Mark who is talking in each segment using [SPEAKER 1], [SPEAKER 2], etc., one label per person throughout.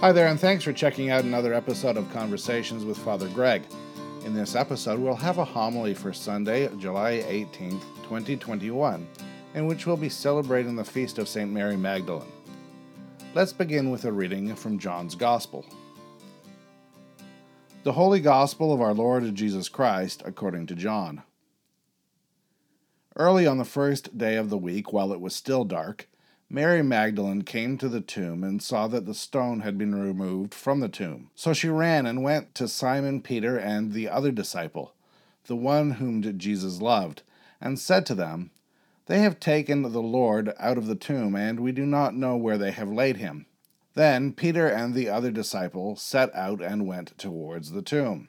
[SPEAKER 1] Hi there, and thanks for checking out another episode of Conversations with Father Greg. In this episode, we'll have a homily for Sunday, July 18th, 2021, in which we'll be celebrating the feast of St. Mary Magdalene. Let's begin with a reading from John's Gospel. The Holy Gospel of our Lord Jesus Christ according to John. Early on the first day of the week, while it was still dark, Mary Magdalene came to the tomb and saw that the stone had been removed from the tomb. So she ran and went to Simon Peter and the other disciple, the one whom Jesus loved, and said to them, They have taken the Lord out of the tomb, and we do not know where they have laid him. Then Peter and the other disciple set out and went towards the tomb.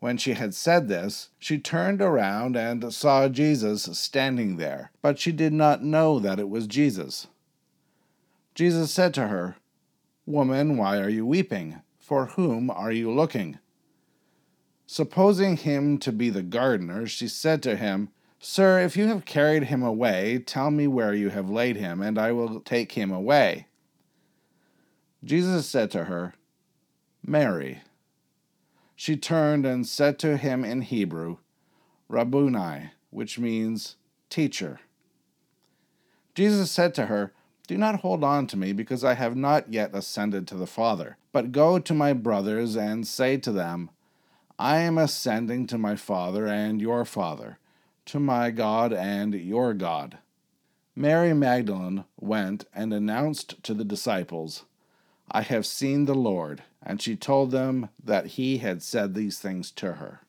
[SPEAKER 1] When she had said this, she turned around and saw Jesus standing there, but she did not know that it was Jesus. Jesus said to her, Woman, why are you weeping? For whom are you looking? Supposing him to be the gardener, she said to him, Sir, if you have carried him away, tell me where you have laid him, and I will take him away. Jesus said to her, Mary. She turned and said to him in Hebrew, Rabboni, which means teacher. Jesus said to her, Do not hold on to me, because I have not yet ascended to the Father, but go to my brothers and say to them, I am ascending to my Father and your Father, to my God and your God. Mary Magdalene went and announced to the disciples, I have seen the Lord and she told them that he had said these things to her.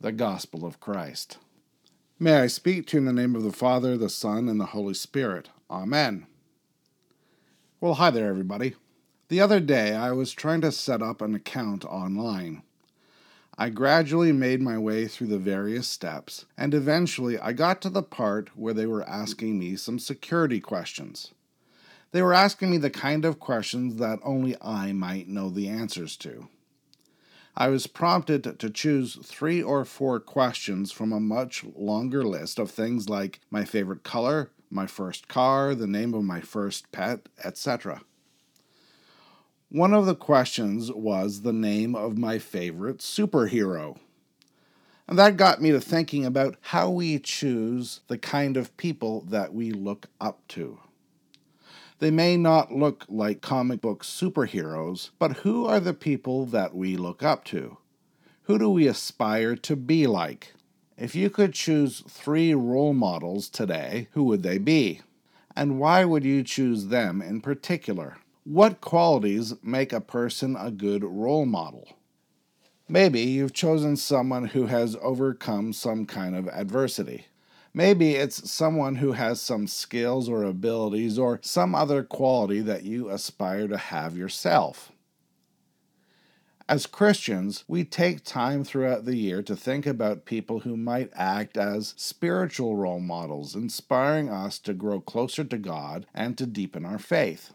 [SPEAKER 1] The Gospel of Christ. May I speak to you in the name of the Father, the Son, and the Holy Spirit. Amen. Well, hi there, everybody. The other day, I was trying to set up an account online. I gradually made my way through the various steps, and eventually I got to the part where they were asking me some security questions. They were asking me the kind of questions that only I might know the answers to. I was prompted to choose three or four questions from a much longer list of things like my favorite color, my first car, the name of my first pet, etc. One of the questions was the name of my favorite superhero. And that got me to thinking about how we choose the kind of people that we look up to. They may not look like comic book superheroes, but who are the people that we look up to? Who do we aspire to be like? If you could choose three role models today, who would they be? And why would you choose them in particular? What qualities make a person a good role model? Maybe you've chosen someone who has overcome some kind of adversity. Maybe it's someone who has some skills or abilities or some other quality that you aspire to have yourself. As Christians, we take time throughout the year to think about people who might act as spiritual role models, inspiring us to grow closer to God and to deepen our faith.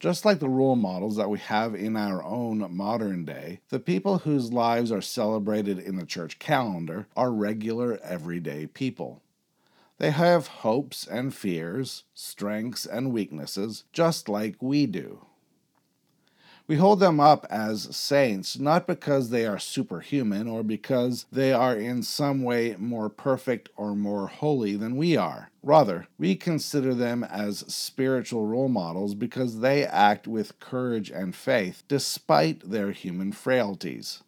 [SPEAKER 1] Just like the role models that we have in our own modern day, the people whose lives are celebrated in the church calendar are regular, everyday people. They have hopes and fears, strengths and weaknesses, just like we do. We hold them up as saints not because they are superhuman or because they are in some way more perfect or more holy than we are. Rather, we consider them as spiritual role models because they act with courage and faith despite their human frailties.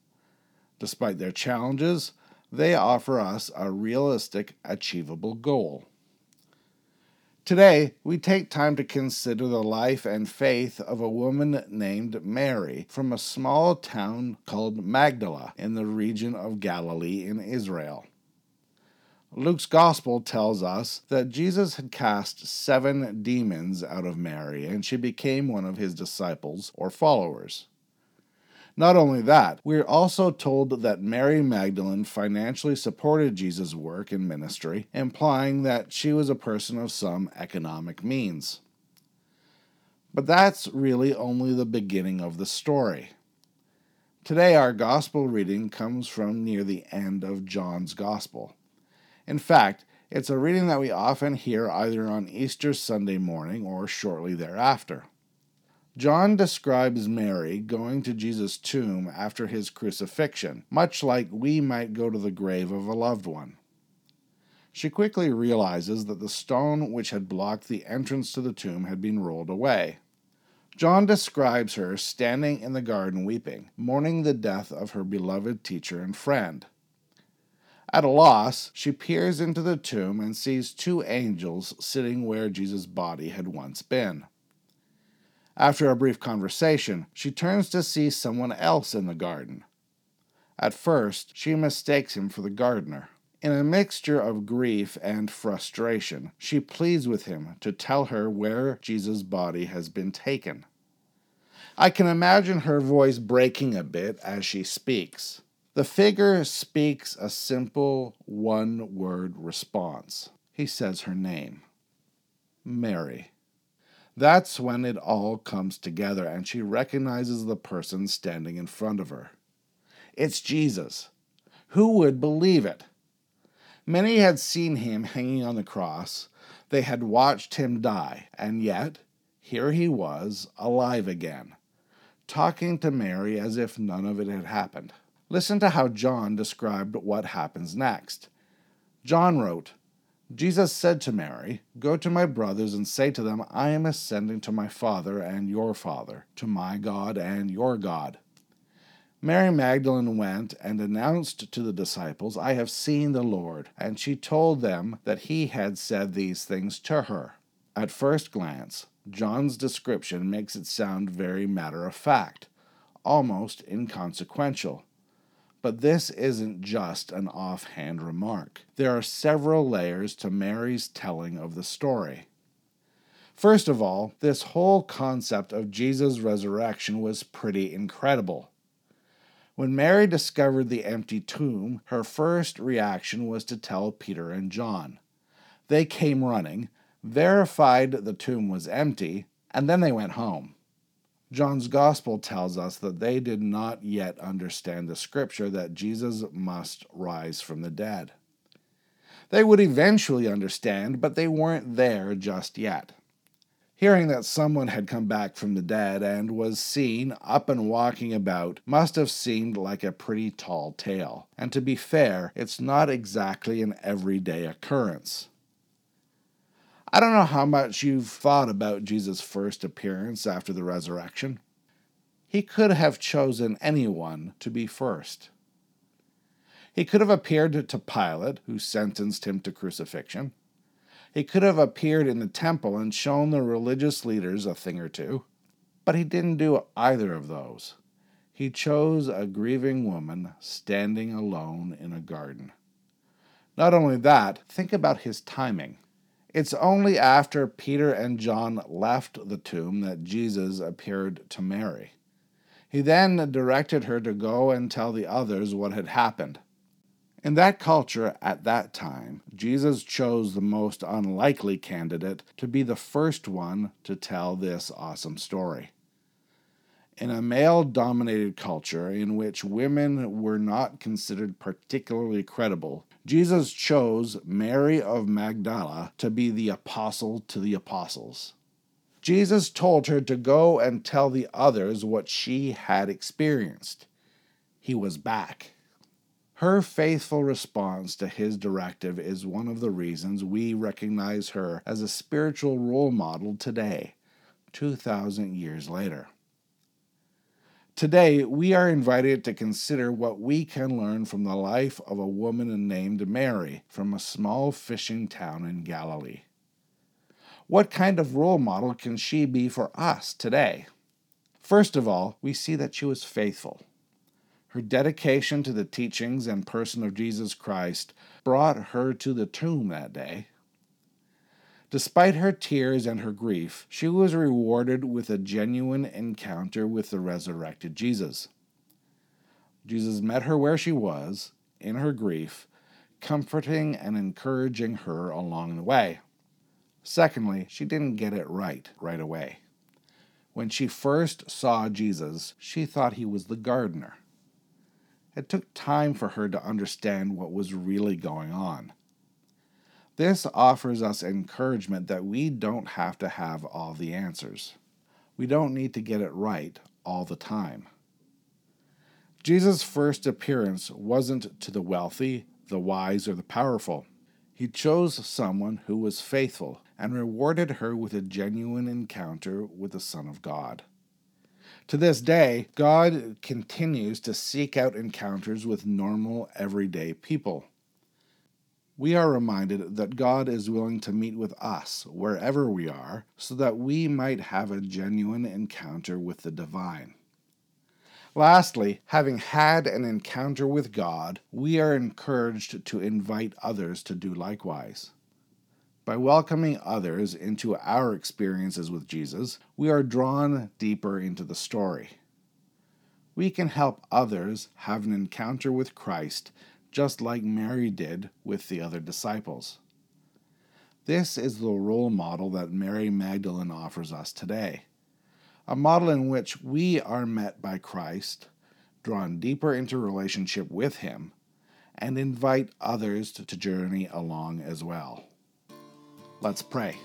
[SPEAKER 1] Despite their challenges, they offer us a realistic, achievable goal. Today, we take time to consider the life and faith of a woman named Mary from a small town called Magdala in the region of Galilee in Israel. Luke's Gospel tells us that Jesus had cast seven demons out of Mary, and she became one of his disciples or followers. Not only that, we're also told that Mary Magdalene financially supported Jesus' work and ministry, implying that she was a person of some economic means. But that's really only the beginning of the story. Today, our gospel reading comes from near the end of John's gospel. In fact, it's a reading that we often hear either on Easter Sunday morning or shortly thereafter. John describes Mary going to Jesus' tomb after his crucifixion, much like we might go to the grave of a loved one. She quickly realizes that the stone which had blocked the entrance to the tomb had been rolled away. John describes her standing in the garden weeping, mourning the death of her beloved teacher and friend. At a loss, she peers into the tomb and sees two angels sitting where Jesus' body had once been. After a brief conversation, she turns to see someone else in the garden. At first, she mistakes him for the gardener. In a mixture of grief and frustration, she pleads with him to tell her where Jesus' body has been taken. I can imagine her voice breaking a bit as she speaks. The figure speaks a simple one word response. He says her name Mary. That's when it all comes together and she recognizes the person standing in front of her. It's Jesus. Who would believe it? Many had seen him hanging on the cross, they had watched him die, and yet here he was, alive again, talking to Mary as if none of it had happened. Listen to how John described what happens next. John wrote, Jesus said to Mary, Go to my brothers and say to them, I am ascending to my Father and your Father, to my God and your God. Mary Magdalene went and announced to the disciples, I have seen the Lord, and she told them that he had said these things to her. At first glance, John's description makes it sound very matter of fact, almost inconsequential. But this isn't just an offhand remark. There are several layers to Mary's telling of the story. First of all, this whole concept of Jesus' resurrection was pretty incredible. When Mary discovered the empty tomb, her first reaction was to tell Peter and John. They came running, verified the tomb was empty, and then they went home. John's gospel tells us that they did not yet understand the scripture that Jesus must rise from the dead. They would eventually understand, but they weren't there just yet. Hearing that someone had come back from the dead and was seen up and walking about must have seemed like a pretty tall tale. And to be fair, it's not exactly an everyday occurrence. I don't know how much you've thought about Jesus' first appearance after the resurrection. He could have chosen anyone to be first. He could have appeared to Pilate, who sentenced him to crucifixion. He could have appeared in the temple and shown the religious leaders a thing or two. But he didn't do either of those. He chose a grieving woman standing alone in a garden. Not only that, think about his timing. It's only after Peter and John left the tomb that Jesus appeared to Mary. He then directed her to go and tell the others what had happened. In that culture at that time, Jesus chose the most unlikely candidate to be the first one to tell this awesome story. In a male dominated culture in which women were not considered particularly credible, Jesus chose Mary of Magdala to be the apostle to the apostles. Jesus told her to go and tell the others what she had experienced. He was back. Her faithful response to his directive is one of the reasons we recognize her as a spiritual role model today, 2,000 years later. Today, we are invited to consider what we can learn from the life of a woman named Mary from a small fishing town in Galilee. What kind of role model can she be for us today? First of all, we see that she was faithful. Her dedication to the teachings and person of Jesus Christ brought her to the tomb that day. Despite her tears and her grief, she was rewarded with a genuine encounter with the resurrected Jesus. Jesus met her where she was, in her grief, comforting and encouraging her along the way. Secondly, she didn't get it right right away. When she first saw Jesus, she thought he was the gardener. It took time for her to understand what was really going on. This offers us encouragement that we don't have to have all the answers. We don't need to get it right all the time. Jesus' first appearance wasn't to the wealthy, the wise, or the powerful. He chose someone who was faithful and rewarded her with a genuine encounter with the Son of God. To this day, God continues to seek out encounters with normal, everyday people. We are reminded that God is willing to meet with us wherever we are so that we might have a genuine encounter with the divine. Lastly, having had an encounter with God, we are encouraged to invite others to do likewise. By welcoming others into our experiences with Jesus, we are drawn deeper into the story. We can help others have an encounter with Christ just like Mary did with the other disciples. This is the role model that Mary Magdalene offers us today a model in which we are met by Christ, drawn deeper into relationship with Him, and invite others to journey along as well. Let's pray.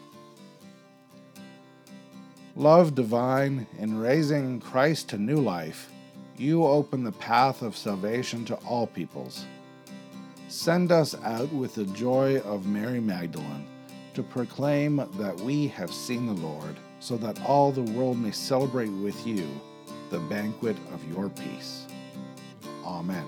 [SPEAKER 1] Love divine, in raising Christ to new life, you open the path of salvation to all peoples send us out with the joy of Mary Magdalene to proclaim that we have seen the Lord, so that all the world may celebrate with you the banquet of your peace. Amen.